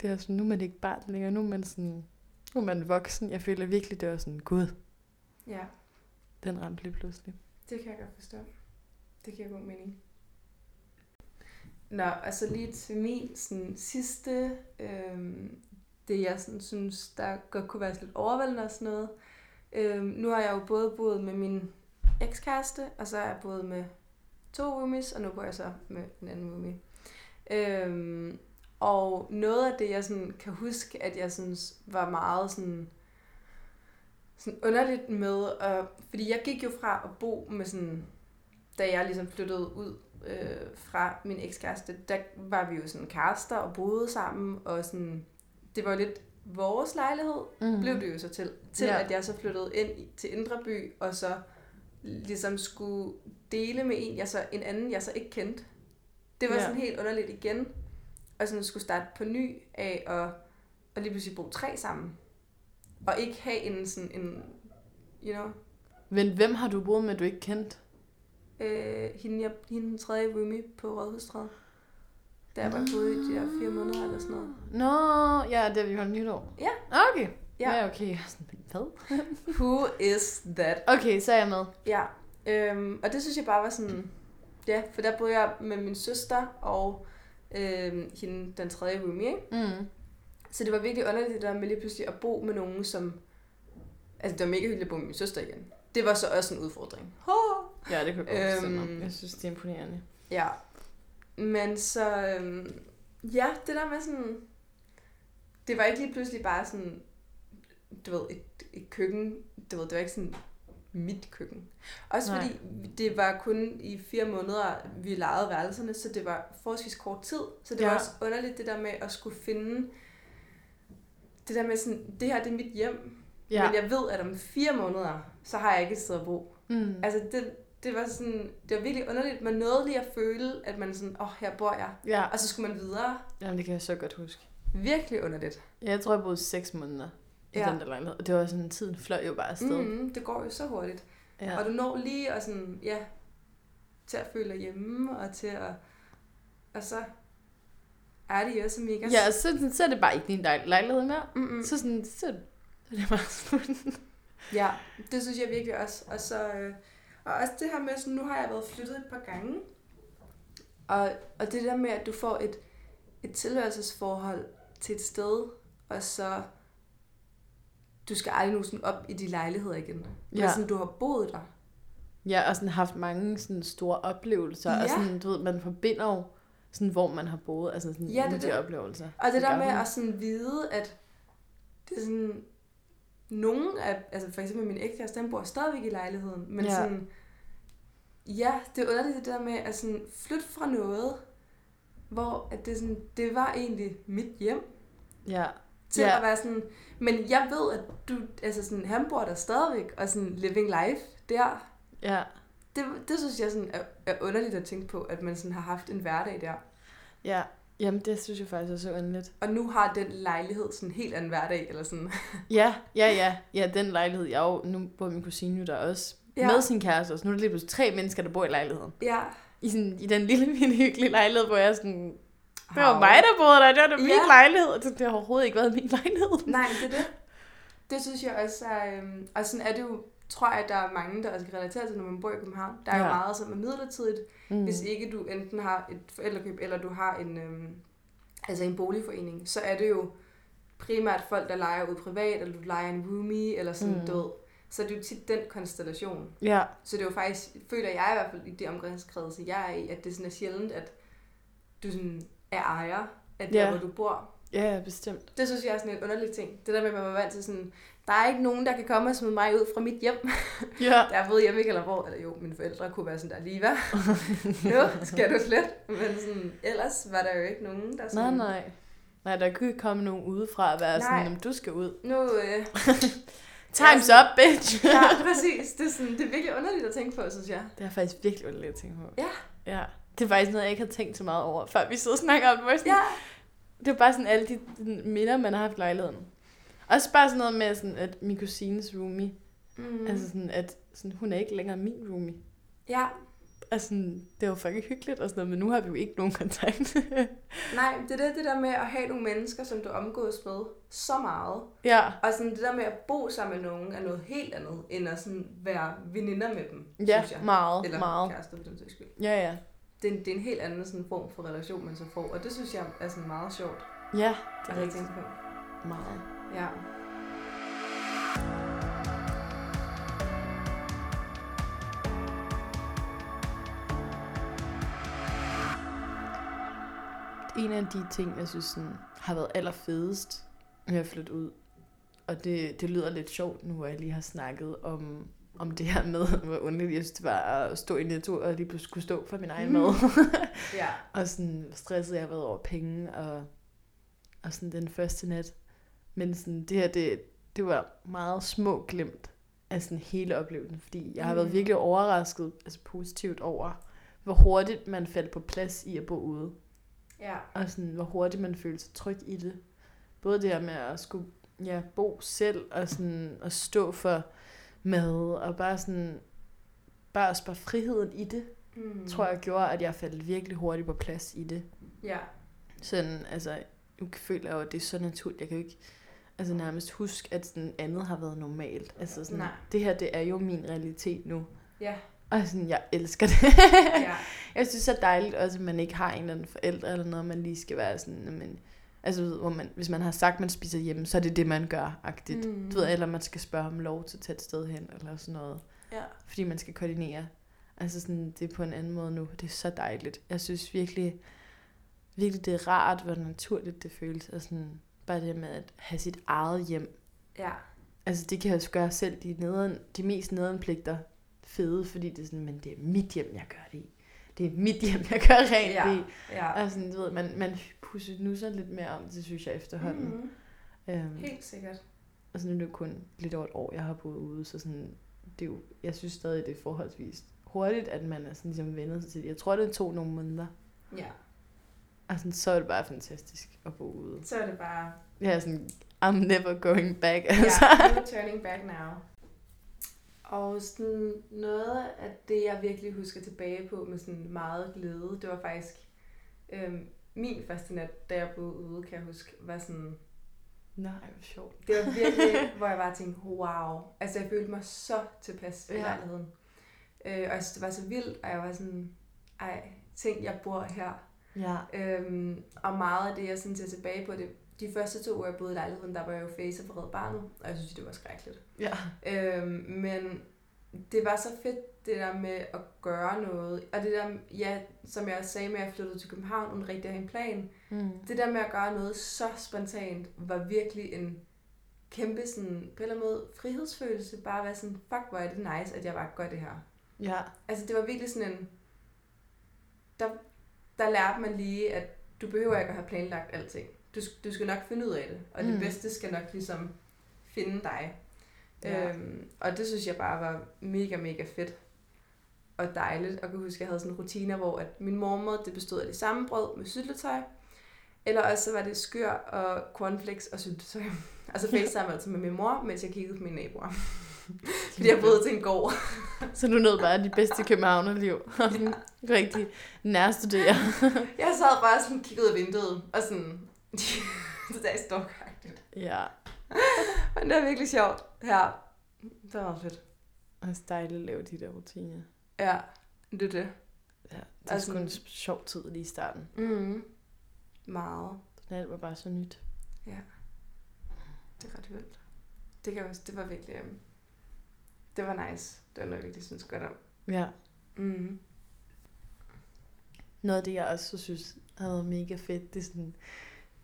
Det er sådan, nu er man ikke barn længere, nu er man sådan, nu er man voksen. Jeg føler virkelig, det var sådan, gud, Ja. den ramte lige pludselig. Det kan jeg godt forstå. Det giver god mening. Nå, altså lige til min sådan, sidste, øhm, det jeg sådan, synes, der godt kunne være lidt overvældende og sådan noget. Øhm, nu har jeg jo både boet med min ekskæreste, og så har jeg boet med to roomies, og nu bor jeg så med en anden roomie. Øhm, og noget af det, jeg sådan kan huske, at jeg synes var meget sådan, sådan underligt med, og, fordi jeg gik jo fra at bo med sådan, da jeg ligesom flyttede ud øh, fra min ekskæreste, der var vi jo sådan kærester og boede sammen, og sådan, det var jo lidt vores lejlighed, mm. blev det jo så til, til Ja. at jeg så flyttede ind til Indre By, og så ligesom skulle dele med en, jeg så, en anden, jeg så ikke kendte. Det var Ja. sådan helt underligt igen, og sådan skulle starte på ny af, og, og lige pludselig bo tre sammen. og ikke have en sådan en, you know, Men hvem har du boet med, du ikke kendt? øh, hende, jeg, hende den tredje roomie på Rådhusstræde. Der jeg bare boede i de der fire måneder eller sådan noget. Nå, ja, det er vi holdt nytår. Ja. Okay. Ja. Ja, okay. Hvad? Who is that? Okay, så er jeg med. Ja, øhm, og det synes jeg bare var sådan, ja, for der boede jeg med min søster og øhm, hende, den tredje roomie, ikke? Mm. Så det var virkelig underligt det der med lige pludselig at bo med nogen, som... Altså, det var mega hyggeligt at bo med min søster igen. Det var så også en udfordring. Ja, det kan jeg godt Øhm. Jeg synes, det er imponerende. Ja. Men så... Øhm, ja, det der med sådan... Det var ikke lige pludselig bare sådan... Du ved, et, et køkken. Du ved, det var ikke sådan mit køkken. Også Nej. fordi det var kun i fire måneder, vi lejede værelserne, så det var forholdsvis kort tid. Så det ja. Var også underligt det der med at skulle finde... Det der med sådan, det her det er mit hjem. Ja. Men jeg ved, at om fire måneder, så har jeg ikke et sted at bo. Mm. Altså, det, det var sådan, det var virkelig underligt. Man nåede lige at føle, at man sådan, åh, oh, her bor jeg. Ja, Og så skulle man videre. Jamen, det kan jeg så godt huske. Virkelig underligt. Jeg tror, jeg boede seks måneder i Ja. den der lejlighed. Og det var sådan, tiden fløj jo bare afsted. Mm, det går jo så hurtigt. Ja. Ja. Og du når lige at sådan, ja, til at føle dig hjemme, og til at, og så er det jo så mega... Ja, og så, så er det bare ikke din lej- lejlighed mere. Mm-mm. Så, sådan, så, så er det bare slut. Ja, det synes jeg virkelig også. Og, så, øh, og også det her med, sådan, nu har jeg været flyttet et par gange. Og, og det der med, at du får et, et tilhørelsesforhold til et sted, og så du skal aldrig nogensinde op i de lejligheder igen. Men Ja. sådan, du har boet der. Ja, og sådan haft mange sådan store oplevelser. Ja. Og sådan, du ved, man forbinder jo sådan, hvor man har boet. Altså sådan Ja, det de det. oplevelser. Og det der med at sådan vide, at det er sådan, nogen af, altså for eksempel min ægkæreste, han bor stadigvæk i lejligheden, men ja. sådan, ja, det er underligt det der med at sådan flytte fra noget, hvor at det, sådan, det var egentlig mit hjem, Ja. til Ja. at være sådan, men jeg ved, at du, altså sådan, han bor der stadigvæk, og sådan living life der, Ja. det, det synes jeg sådan er, er underligt at tænke på, at man sådan har haft en hverdag der. Ja. Jamen, det synes jeg faktisk er så underligt. Og nu har den lejlighed sådan en helt anden hverdag, eller sådan. Ja, ja, ja. Ja, den lejlighed. Jeg jo, nu bor min kusine jo der også. Ja. Med sin kæreste også. Nu er der lige pludselig tre mennesker, der bor i lejligheden. Ja. I, sådan, I den lille, lille hyggelige lejlighed, hvor jeg sådan... Det var Hav. mig, der boede der. Det var da min Ja. lejlighed. og Det, det har overhovedet ikke været min lejlighed. Nej, det er det. Det synes jeg også er... Øhm, og sådan er det jo, tror jeg, at der er mange, der også kan relatere til, når man bor i København. Der er ja. jo meget, som er midlertidigt, mm. hvis ikke du enten har et forældrekøb, eller du har en, øhm, altså en boligforening. Så er det jo primært folk, der leger ud privat, eller du leger en roomie, eller sådan Mm. død. Så det er jo tit den konstellation. Ja. Så det er jo faktisk, føler jeg i hvert fald i det omgangskreds, jeg er i, at det sådan er sjældent, at du sådan er ejer af der, Ja. hvor du bor. Ja, ja, bestemt. Det synes jeg er sådan en underlig ting. Det der med, at man var vant til sådan, der er ikke nogen, der kan komme og smide mig ud fra mit hjem. Ja. Der er både hjemme i Kalderborg, eller jo, mine forældre kunne være sådan der, lige hvad? nu skal du slet. Men sådan, ellers var der jo ikke nogen, der Nej, sådan, nej. Nej, der kunne ikke komme nogen udefra og være Nej. sådan, om du skal ud. nu, øh, Time's up, bitch! ja, præcis. Det er, sådan, det er virkelig underligt at tænke på, synes jeg. Det er faktisk virkelig underligt at tænke på. Ja. Ja. Det er faktisk noget, jeg ikke har tænkt så meget over, før vi sidder og snakker om det. Hvor jeg Sådan, Ja, Det er bare sådan alle de minder, man har haft i lejligheden. Også bare sådan noget med, sådan, at min kusines roomie, mm. altså sådan, at sådan, hun er ikke længere min roomie. ja. Altså, det var fucking hyggeligt og sådan noget, men nu har vi jo ikke nogen kontakt. Nej, det er det, det der med at have nogle mennesker, som du omgås med så meget. ja, Og sådan det der med at bo sammen med nogen er noget helt andet, end at sådan være veninder med dem, ja, synes jeg. meget, Eller meget. kærester, for den sags skyld. Ja, ja. Det er, en, det er en helt anden sådan form for relation, man så får. Og det synes jeg er sådan meget sjovt Ja, det er have rigtigt. Meget. Ja. En af de ting, jeg synes sådan, har været allerfedest med at flytte ud, og det, det lyder lidt sjovt nu, hvor jeg lige har snakket om, om det her med, hvor underligt jeg synes, det var at stå i Netto og lige pludselig skulle stå for min egen mad. Ja. og sådan stresset jeg har været over penge, og, og sådan den første nat. Men sådan, det her, det, det var meget små glemt af sådan hele oplevelsen, fordi jeg har været Mm. virkelig overrasket, altså positivt over, hvor hurtigt man faldt på plads i at bo ude. Ja. Og sådan, hvor hurtigt man følte sig tryg i det. Både det her med at skulle ja, bo selv og sådan at stå for mad og bare sådan bare også bare friheden i det, mm. tror jeg gjorde, at jeg faldt virkelig hurtigt på plads i det. Ja. Sådan, altså, nu føler jeg jo, at det er så naturligt. Jeg kan jo ikke altså nærmest huske, at sådan andet har været normalt. Altså sådan, Nej. det her, det er jo min realitet nu. Ja. Og sådan, jeg elsker det. ja. Jeg synes, det er dejligt også, at man ikke har en eller anden forældre eller noget, man lige skal være sådan, men, altså, hvor man, hvis man har sagt, man spiser hjemme, så er det det, man gør, agtigt. Mm. Du ved, eller man skal spørge om lov til at tage et sted hen, eller sådan noget. Ja. Fordi man skal koordinere. Altså sådan, det er på en anden måde nu. Det er så dejligt. Jeg synes virkelig, virkelig det er rart, hvor naturligt det føles. Og sådan, bare det med at have sit eget hjem. Ja. Altså det kan jeg jo gøre selv de, nederen, de mest nedenpligter fede, fordi det er sådan, men det er mit hjem, jeg gør det i. Det er mit hjem, jeg gør rent Ja. i. Ja. Og sådan, du ved, man, man pusser nu så lidt mere om det, synes jeg efterhånden. Mm. Øhm, Helt sikkert. og så nu er det jo kun lidt over et år, jeg har boet ude, så sådan, det er jo, jeg synes stadig, det er forholdsvis hurtigt, at man er sådan ligesom vendet sig til det. Jeg tror, det tog nogle måneder. Ja. Og sådan, så er det bare fantastisk at bo ude. Så er det bare, er sådan, I'm never going back. Altså. ja, no turning back now. Og sådan noget af det, jeg virkelig husker tilbage på med sådan meget glæde, det var faktisk øhm, min første nat, da jeg boede ude, kan jeg huske, var sådan, Nej, hvor sjovt. det var virkelig, hvor jeg bare tænkte, wow. Altså jeg følte mig så tilpas i Ja. lejligheden. Øh, og jeg synes, det var så vildt, og jeg var sådan, ej, tænk, jeg bor her. Ja. Øhm, og meget af det, jeg sådan ser tilbage på, det, de første to år, jeg boede i lejligheden, der var jeg jo face for Red Barnet, og jeg synes, det var skrækkeligt. Ja. Øhm, men det var så fedt, det der med at gøre noget. Og det der, ja, som jeg sagde med, at jeg flyttede til København, uden rigtig at have en plan. Mm. Det der med at gøre noget så spontant, var virkelig en kæmpe sådan, på en eller anden måde, frihedsfølelse. Bare at være sådan, fuck, hvor er det nice, at jeg bare gør det her. Ja. Altså, det var virkelig sådan en... Der, der lærte man lige, at du behøver ikke at have planlagt alting. Du, du skal nok finde ud af det, og det Mm. bedste skal nok ligesom finde dig. Ja. Ja. Øhm, og det synes jeg bare var mega, mega fedt og dejligt. Og jeg kan huske, at jeg havde sådan rutiner, hvor at min mormor, det bestod af det samme brød med syltetøj. Eller også så var det skyr og cornflakes og syltetøj. Og så facetime altså med min mor, mens jeg kiggede på mine naboer. Fordi jeg boede til en gård. Så du nåede bare de bedste københavnerliv. Og sådan rigtig nærstudere. Jeg sad bare sådan kiggede ud af vinduet, og sådan, det der er stalkagtigt. Ja. Men det er virkelig sjovt. Ja, det var fedt. Og det er dejligt at lave de der rutiner. Ja, det er det. Ja, det er Altså- sgu en sjov tid lige i starten. Mm. Meget. Alt var bare så nyt. Det er ret vildt. Det, kan også, det var virkelig, um, det var nice. Det var noget, jeg virkelig synes godt om. Ja. Mm. Noget af det, jeg også synes har været mega fedt, det er sådan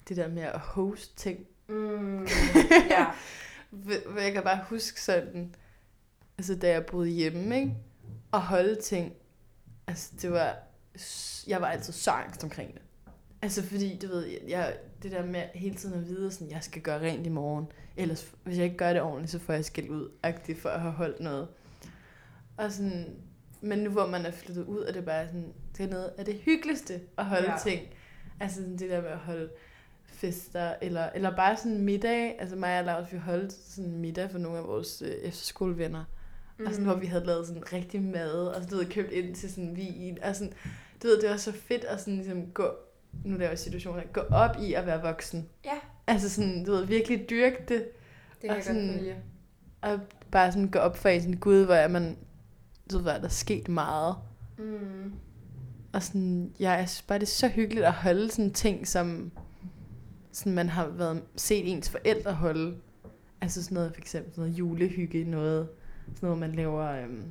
det der med at host ting. Mm. ja. Hvor jeg kan bare huske sådan, altså da jeg boede hjemme, ikke? Og holde ting. Altså det var, jeg var altid så angst omkring det. Altså fordi, du ved, jeg, det der med hele tiden at vide, sådan, jeg skal gøre rent i morgen. Ellers, hvis jeg ikke gør det ordentligt, så får jeg skæld ud, agtigt for at have holdt noget. Og sådan, men nu hvor man er flyttet ud, er det bare sådan, det er noget af det hyggeligste at holde ja. Ting. Altså sådan det der med at holde fester, eller, eller bare sådan middag. Altså mig og Lars, vi holdt sådan middag for nogle af vores øh, efterskolevenner. Mm. Og sådan, hvor vi havde lavet sådan rigtig mad, og så, du ved, købt ind til sådan vin. Og sådan, du ved, det var så fedt at sådan ligesom gå, nu laver jeg situationer, gå op i at være voksen. Ja. Altså sådan, du ved, virkelig dyrke det, Det kan Og jeg sådan- godt følge. og bare sådan gå op for en sådan, gud, hvor er man, du ved, hvor er der sket meget. Mm. Og sådan, ja, jeg synes bare, det er så hyggeligt at holde sådan ting, som sådan, man har været, set ens forældre holde. Altså sådan noget, for eksempel sådan noget julehygge, noget, sådan noget, man laver øhm,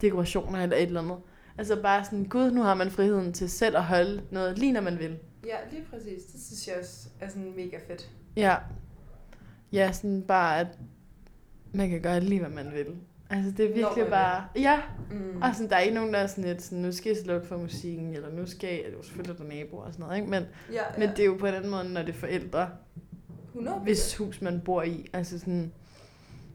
dekorationer eller et eller andet. Altså bare sådan, gud, nu har man friheden til selv at holde noget, lige når man vil. Ja, lige præcis. Det synes jeg også er sådan mega fedt. Ja. Ja, sådan bare, at man kan gøre lige, hvad man vil. Altså det er virkelig man bare, ja, Mm. og sådan, der er ikke nogen, der er sådan lidt, sådan, nu skal I slukke for musikken, eller nu skal I, det er jo selvfølgelig der er naboer og sådan noget, ikke? Men, ja, ja. men det er jo på en anden måde, når det er forældre, 100 hvis hus man bor i. Altså sådan,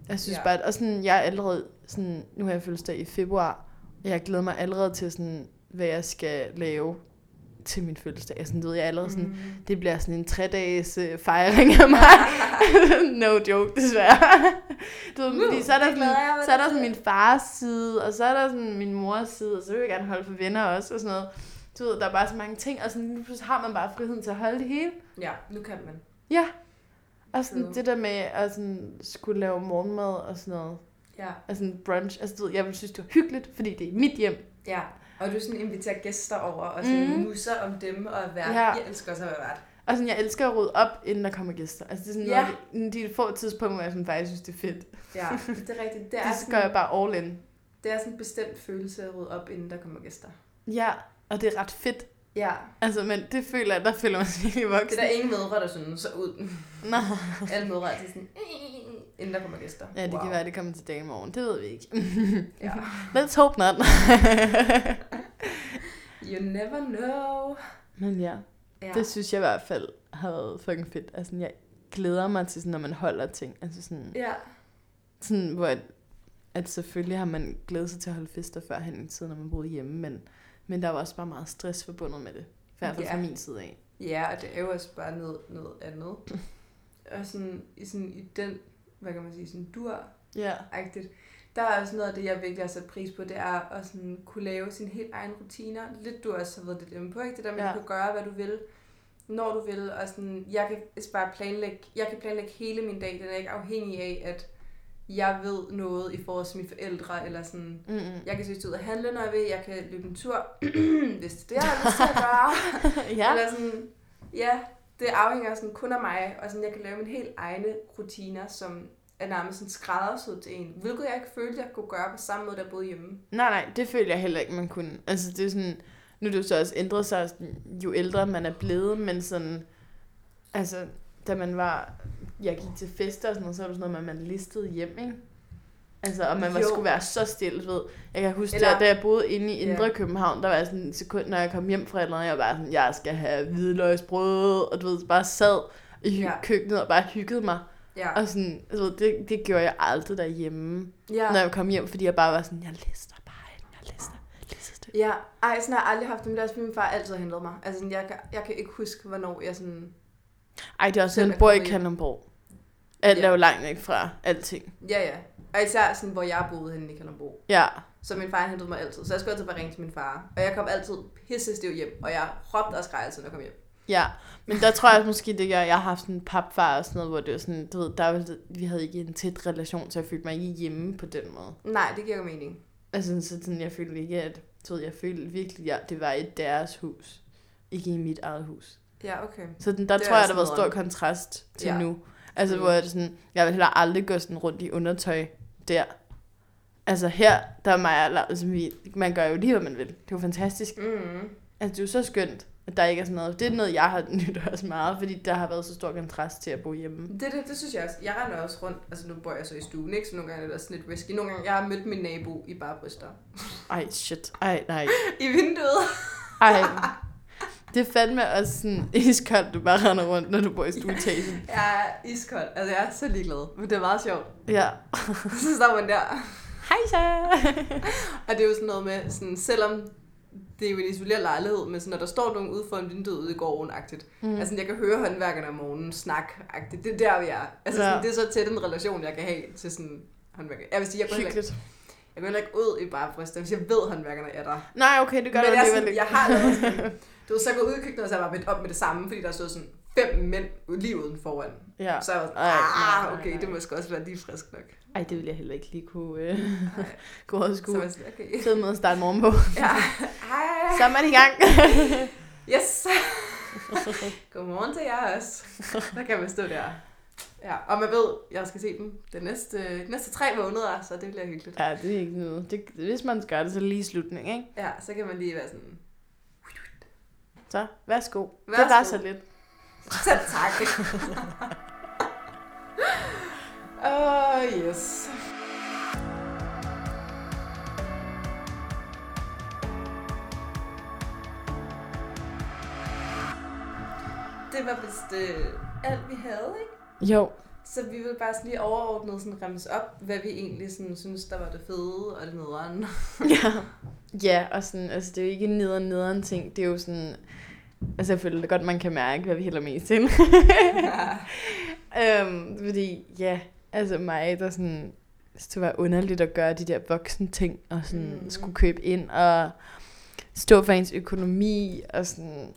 jeg synes Ja. bare, at, og sådan, jeg er allerede, sådan, nu har jeg fødselsdag i februar, jeg glæder mig allerede til sådan, hvad jeg skal lave til min fødselsdag. Sådan, du ved, jeg er allerede sådan, Mm. det bliver sådan en tre-dages øh, fejring af mig. no joke, desværre. du ved, fordi så er der, jeg sådan, så er der sådan min fars side, og så er der sådan min mors side, og så vil jeg gerne holde for venner også, og sådan noget. Du ved, der er bare så mange ting, og sådan, pludselig har man bare friheden til at holde det hele. Ja, nu kan man. Ja. Og sådan True. det der med at sådan, skulle lave morgenmad og sådan noget. Ja. Og sådan brunch. Altså, du ved, jeg vil synes, det var hyggeligt, fordi det er mit hjem. Ja, og du sådan inviterer gæster over, og sådan mm. musser om dem og være. Ja. Jeg elsker også at være vært. Og sådan, jeg elsker at rydde op, inden der kommer gæster. Altså, det er sådan Ja. noget, de, de få tidspunkter, hvor jeg sådan, faktisk synes, det er fedt. Ja, det er rigtigt. Det er, Det gør jeg sådan, bare all in. det er sådan en bestemt følelse at rydde op, inden der kommer gæster. Ja, og det er ret fedt. Ja, Altså, men det føler jeg, der føler man sig virkelig voksen. det er der ingen mødre, der synes så ud. Nå. Alle mødre er sådan, inden der kommer gæster. Ja, det wow. kan være, det kommer til dagen i morgen. Det ved vi ikke. Ja. Let's hope not. You never know. men ja, Ja. det synes jeg i hvert fald har været fucking fedt. Altså, jeg glæder mig til, sådan, når man holder ting. Altså sådan, ja. sådan hvor at, at selvfølgelig har man glædet sig til at holde fester førhen i tiden, når man boede hjemme, men, men der var også bare meget stress forbundet med det. I hvert fald Ja. fra min side af. Ja, og det er jo også bare noget, noget andet. Og sådan i, sådan i den, hvad kan man sige, sådan dur Ja. agtigt Der er også noget af det, jeg virkelig har sat pris på, det er at sådan kunne lave sine helt egne rutiner. Lidt du også har været lidt inde på, ikke? Det der med, Ja. at du kan gøre, hvad du vil, når du vil, og sådan, jeg kan bare planlægge, jeg kan planlægge hele min dag, den er ikke afhængig af, at jeg ved noget i forhold til mine forældre, eller sådan, Mm-mm. jeg kan synes ud og handle, når jeg vil, jeg kan løbe en tur, hvis det er det, jeg gøre. ja. Eller sådan, ja, det afhænger sådan kun af mig, og sådan, jeg kan lave mine helt egne rutiner, som er nærmest sådan skræddersyet til en. Hvilket jeg ikke følte, jeg kunne gøre på samme måde, der boede hjemme. Nej, nej, det føler jeg heller ikke, man kunne. Altså, det er sådan, nu er det jo så også ændret sig, jo ældre man er blevet, men sådan, altså, da man var, jeg gik til fester og sådan noget, så var det sådan noget, med, at man listede hjem, ikke? Altså, og man Jo. skulle være så stille, ved. Jeg kan huske, Eller- Eller... da jeg boede inde i Indre Ja. København, der var sådan en sekund, når jeg kom hjem fra et eller andet, jeg var sådan, jeg skal have hvidløgsbrød, og du ved, bare sad i Ja. køkkenet og bare hyggede mig. Ja. Og sådan, ved, det, det gjorde jeg aldrig derhjemme, ja. når jeg kom hjem, fordi jeg bare var sådan, jeg lister bare ind, jeg lister, lister. Ja, ej, sådan har jeg aldrig haft det, men det også, min far altid hentet mig. Altså, jeg, kan, jeg kan ikke huske, hvornår jeg sådan... Ej, det er også sådan, bor i. Kalundborg. Alt Ja. er jo langt væk fra alting. Ja, ja. Og især sådan, hvor jeg boede henne i Kalundborg. Ja, Så min far hentede mig altid. Så jeg skulle altid bare ringe til min far. Og jeg kom altid pissestiv hjem. Og jeg råbte og skreg altid, når jeg kom hjem. ja. Men der tror jeg måske, det gør, jeg har haft sådan en papfar og sådan noget, hvor det var sådan, du ved, der var, vi havde ikke en tæt relation, så jeg følte mig ikke hjemme på den måde. Nej, det giver jo mening. Altså, så sådan, jeg følte ikke, at, du ved, jeg følte virkelig, at det var i deres hus. Ikke i mit eget hus. Ja, okay. Så den, der Det tror jeg, også der var stor kontrast til ja. nu. Altså, Mm. hvor jeg, sådan, jeg vil heller aldrig gå sådan rundt i undertøj der. Altså her, der er mig, altså, vi, man gør jo lige, hvad man vil. Det er jo fantastisk. Mm. Altså, det er jo så skønt, at der ikke er sådan noget. Det er noget, jeg har nyt også meget, fordi der har været så stor kontrast til at bo hjemme. Det, det, det synes jeg også. Jeg render også rundt. Altså, nu bor jeg så i stuen, ikke? Så nogle gange er det også sådan lidt risky. Nogle gange, jeg har mødt min nabo i bare bryster. Ej, shit. Ej, nej. I vinduet. Ej. Det er fandme også sådan iskoldt, du bare render rundt, når du bor i stueetagen. Jeg er iskold. Altså, jeg er så ligeglad. Men det er meget sjovt. Ja. så står man der. Hej så. Og det er jo sådan noget med, sådan, selvom det er jo en isoleret lejlighed, men sådan, når der står nogen ude foran vinduet ude i gården -agtigt. Mm. Altså, jeg kan høre håndværkerne om morgenen snak -agtigt. Det er der, vi er. Altså, Ja. sådan, det er så tæt en relation, jeg kan have til sådan håndværker. Jeg vil sige, jeg går heller ikke, jeg går heller ikke ud i bare bryster, hvis jeg ved, håndværkerne er der. Nej, okay, det gør Men jeg, er alligevel sådan, ikke. jeg har lavet sådan, du ved, så jeg går ud i køkkenet, og så er jeg op med det samme, fordi der stod sådan fem mænd lige uden foran. Ja. Så jeg var sådan, Ej, nej, ah, nej, okay, nej. det må sgu også være lige frisk nok. Ej, det vil jeg heller ikke lige kunne øh, Ej, gå og så var skue. sådan, okay. Fed måde at starte morgen på. Ja, hej. Så er man i gang. Yes! Godmorgen til jer også. Der kan man stå der. Ja, og man ved, jeg skal se dem de næste, de næste tre måneder, så det bliver hyggeligt. ja, det er ikke noget. Det, hvis man gør det, så lige i slutningen, ikke? Ja, så kan man lige være sådan, Så, værsgo. Det Værsgo. var så lidt. så tak. Oh, yes. Det var vist øh, alt, vi havde, ikke? Jo. Så vi vil bare sådan lige overordnet sådan remse op, hvad vi egentlig sådan synes, der var det fede og det nederen. Ja. Ja, og sådan, altså det er jo ikke en nederen nederen ting. Det er jo sådan, Altså, jeg føler det godt, man kan mærke, hvad vi hælder mest til. øhm, fordi, ja, altså mig, der sådan, det var underligt at gøre de der voksne ting, og sådan mm. skulle købe ind, og stå for ens økonomi, og sådan,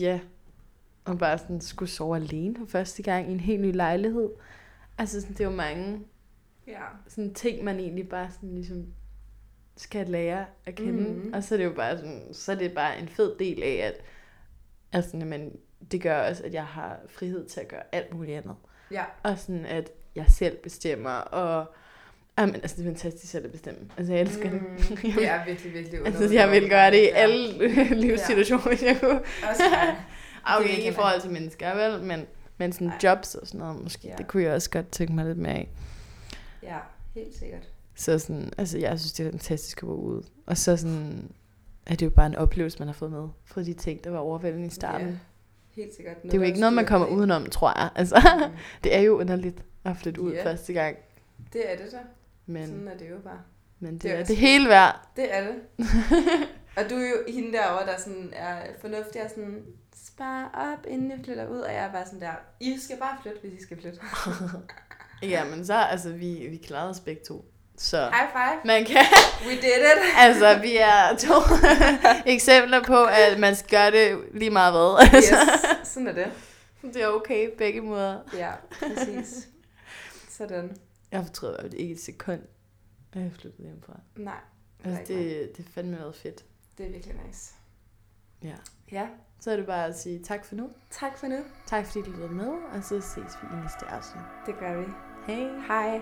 ja, og bare sådan skulle sove alene for første gang i en helt ny lejlighed. Altså, sådan, det var mange ja. sådan ting, man egentlig bare sådan ligesom skal lære at kende. Mm. Og så er det jo bare sådan, så er det bare en fed del af, at altså, men det gør også, at jeg har frihed til at gøre alt muligt andet. Ja. Og sådan, at jeg selv bestemmer, og Jamen, altså, det er fantastisk selv at bestemme. Altså, jeg elsker mm, det. det er virkelig, virkelig Altså, jeg vil gøre det i alle livssituationer, ja. hvis jeg kunne. Også okay, ikke i forhold til mennesker, vel? Men, men sådan Ej. jobs og sådan noget, måske. Ja. Det kunne jeg også godt tænke mig lidt mere af. Ja, helt sikkert. Så sådan, altså, jeg synes, det er fantastisk at være ude. Og så sådan, er det jo bare en oplevelse, man har fået med fra de ting, der var overvældende i starten. Ja, helt sikkert. Noget, det er jo ikke noget, man kommer udenom, tror jeg. Altså, mm. det er jo underligt at flytte ud yeah. første gang. Det er det så. Men, Sådan er det jo bare. Men det, det er, er det hele værd. Det er det. og du er jo hende derovre, der sådan er fornuftig og sådan, spar op, inden jeg flytter ud. Og jeg er bare sådan der, I skal bare flytte, hvis I skal flytte. ja, men så, altså, vi, vi klarede os begge to. Så High five. Man kan, We did it. altså, vi er to eksempler på, at man skal gøre det lige meget hvad. yes, sådan er det. Det er okay, begge måder. Ja, præcis. Sådan. Jeg fortryder det ikke et sekund, at jeg flyttede hjemmefra. Nej. Altså, det, det fandme været fedt. Det er virkelig nice. Ja. Ja. Så er det bare at sige tak for nu. Tak for nu. Tak fordi du lyttede med, og så ses vi i næste afsnit. Det gør vi. Hej. Hej.